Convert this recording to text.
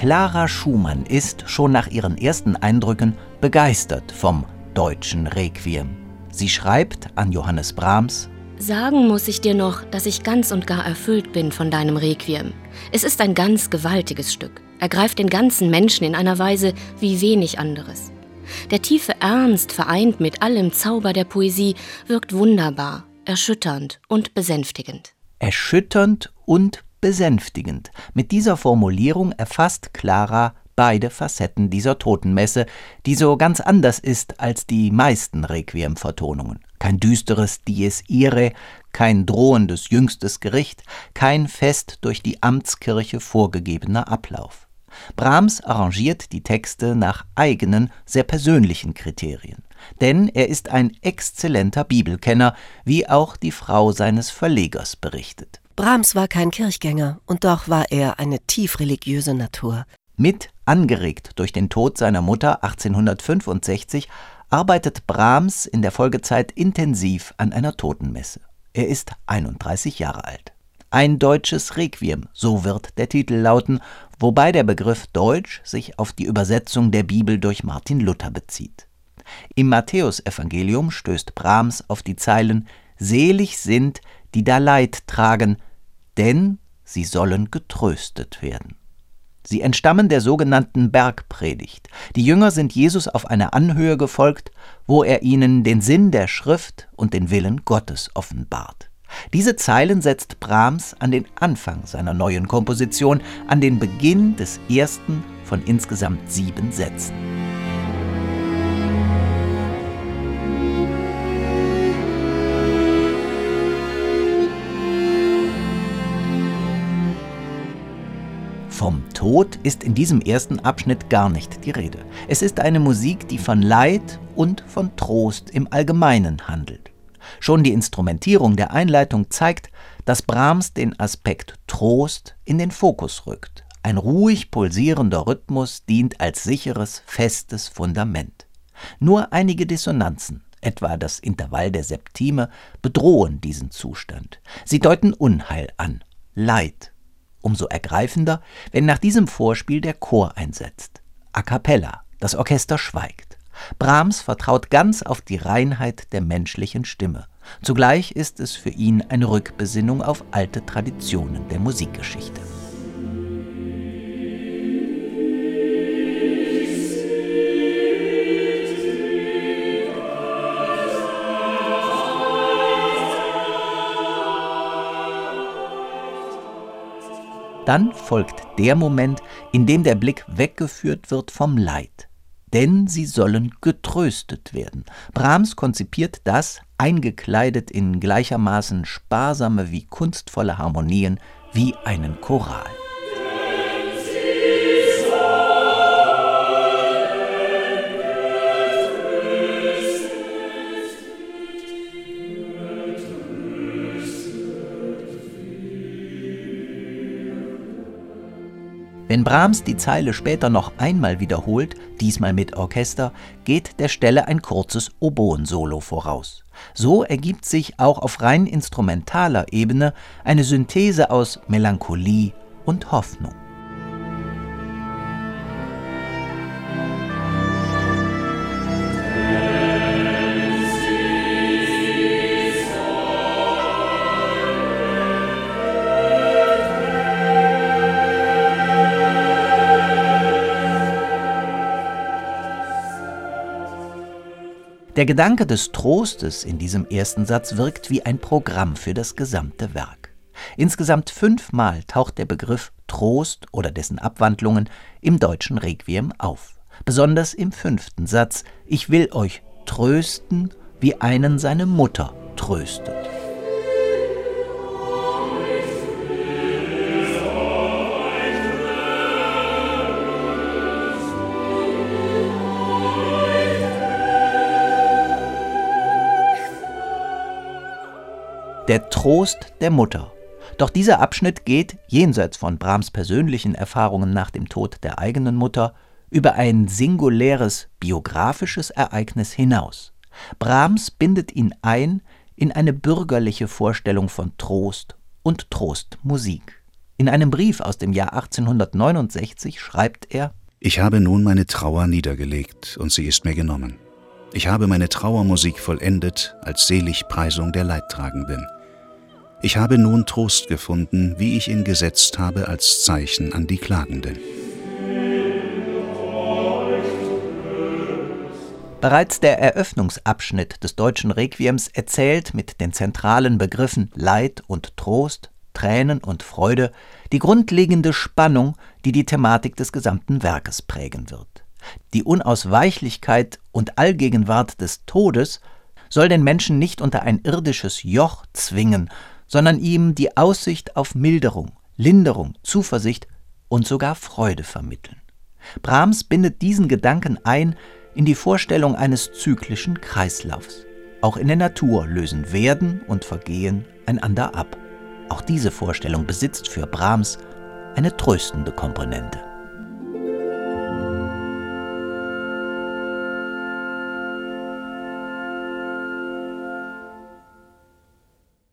Clara Schumann ist schon nach ihren ersten Eindrücken begeistert vom deutschen Requiem. Sie schreibt an Johannes Brahms Sagen muss ich dir noch, dass ich ganz und gar erfüllt bin von deinem Requiem. Es ist ein ganz gewaltiges Stück. Er greift den ganzen Menschen in einer Weise wie wenig anderes. Der tiefe Ernst vereint mit allem Zauber der Poesie wirkt wunderbar, erschütternd und besänftigend. Erschütternd und besänftigend. Mit dieser Formulierung erfasst Clara beide Facetten dieser Totenmesse, die so ganz anders ist als die meisten Requiem-Vertonungen. Kein düsteres Dies Irae, kein drohendes jüngstes Gericht, kein fest durch die Amtskirche vorgegebener Ablauf. Brahms arrangiert die Texte nach eigenen, sehr persönlichen Kriterien. Denn er ist ein exzellenter Bibelkenner, wie auch die Frau seines Verlegers berichtet. Brahms war kein Kirchgänger, und doch war er eine tief religiöse Natur. Mit angeregt durch den Tod seiner Mutter 1865 arbeitet Brahms in der Folgezeit intensiv an einer Totenmesse. Er ist 31 Jahre alt. Ein deutsches Requiem, so wird der Titel lauten, wobei der Begriff Deutsch sich auf die Übersetzung der Bibel durch Martin Luther bezieht. Im Matthäusevangelium stößt Brahms auf die Zeilen Selig sind, die da Leid tragen, denn sie sollen getröstet werden. Sie entstammen der sogenannten Bergpredigt. Die Jünger sind Jesus auf einer Anhöhe gefolgt, wo er ihnen den Sinn der Schrift und den Willen Gottes offenbart. Diese Zeilen setzt Brahms an den Anfang seiner neuen Komposition, an den Beginn des ersten von insgesamt sieben Sätzen. Tod ist in diesem ersten Abschnitt gar nicht die Rede. Es ist eine Musik, die von Leid und von Trost im Allgemeinen handelt. Schon die Instrumentierung der Einleitung zeigt, dass Brahms den Aspekt Trost in den Fokus rückt. Ein ruhig pulsierender Rhythmus dient als sicheres, festes Fundament. Nur einige Dissonanzen, etwa das Intervall der Septime, bedrohen diesen Zustand. Sie deuten Unheil an, Leid, Umso ergreifender, wenn nach diesem Vorspiel der Chor einsetzt. A cappella, das Orchester schweigt. Brahms vertraut ganz auf die Reinheit der menschlichen Stimme. Zugleich ist es für ihn eine Rückbesinnung auf alte Traditionen der Musikgeschichte. Dann folgt der Moment, in dem der Blick weggeführt wird vom Leid. Denn sie sollen getröstet werden. Brahms konzipiert das, eingekleidet in gleichermaßen sparsame wie kunstvolle Harmonien, wie einen Choral. Wenn Brahms die Zeile später noch einmal wiederholt, diesmal mit Orchester, geht der Stelle ein kurzes Oboensolo voraus. So ergibt sich auch auf rein instrumentaler Ebene eine Synthese aus Melancholie und Hoffnung. Der Gedanke des Trostes in diesem ersten Satz wirkt wie ein Programm für das gesamte Werk. Insgesamt fünfmal taucht der Begriff Trost oder dessen Abwandlungen im deutschen Requiem auf. Besonders im fünften Satz Ich will euch trösten, wie einen seine Mutter tröstet. Der Trost der Mutter. Doch dieser Abschnitt geht, jenseits von Brahms persönlichen Erfahrungen nach dem Tod der eigenen Mutter, über ein singuläres biografisches Ereignis hinaus. Brahms bindet ihn ein in eine bürgerliche Vorstellung von Trost und Trostmusik. In einem Brief aus dem Jahr 1869 schreibt er Ich habe nun meine Trauer niedergelegt und sie ist mir genommen. Ich habe meine Trauermusik vollendet als Seligpreisung der Leidtragenden. Ich habe nun Trost gefunden, wie ich ihn gesetzt habe als Zeichen an die Klagenden. Bereits der Eröffnungsabschnitt des deutschen Requiems erzählt mit den zentralen Begriffen Leid und Trost, Tränen und Freude die grundlegende Spannung, die die Thematik des gesamten Werkes prägen wird. Die Unausweichlichkeit und Allgegenwart des Todes soll den Menschen nicht unter ein irdisches Joch zwingen, sondern ihm die Aussicht auf Milderung, Linderung, Zuversicht und sogar Freude vermitteln. Brahms bindet diesen Gedanken ein in die Vorstellung eines zyklischen Kreislaufs. Auch in der Natur lösen Werden und Vergehen einander ab. Auch diese Vorstellung besitzt für Brahms eine tröstende Komponente.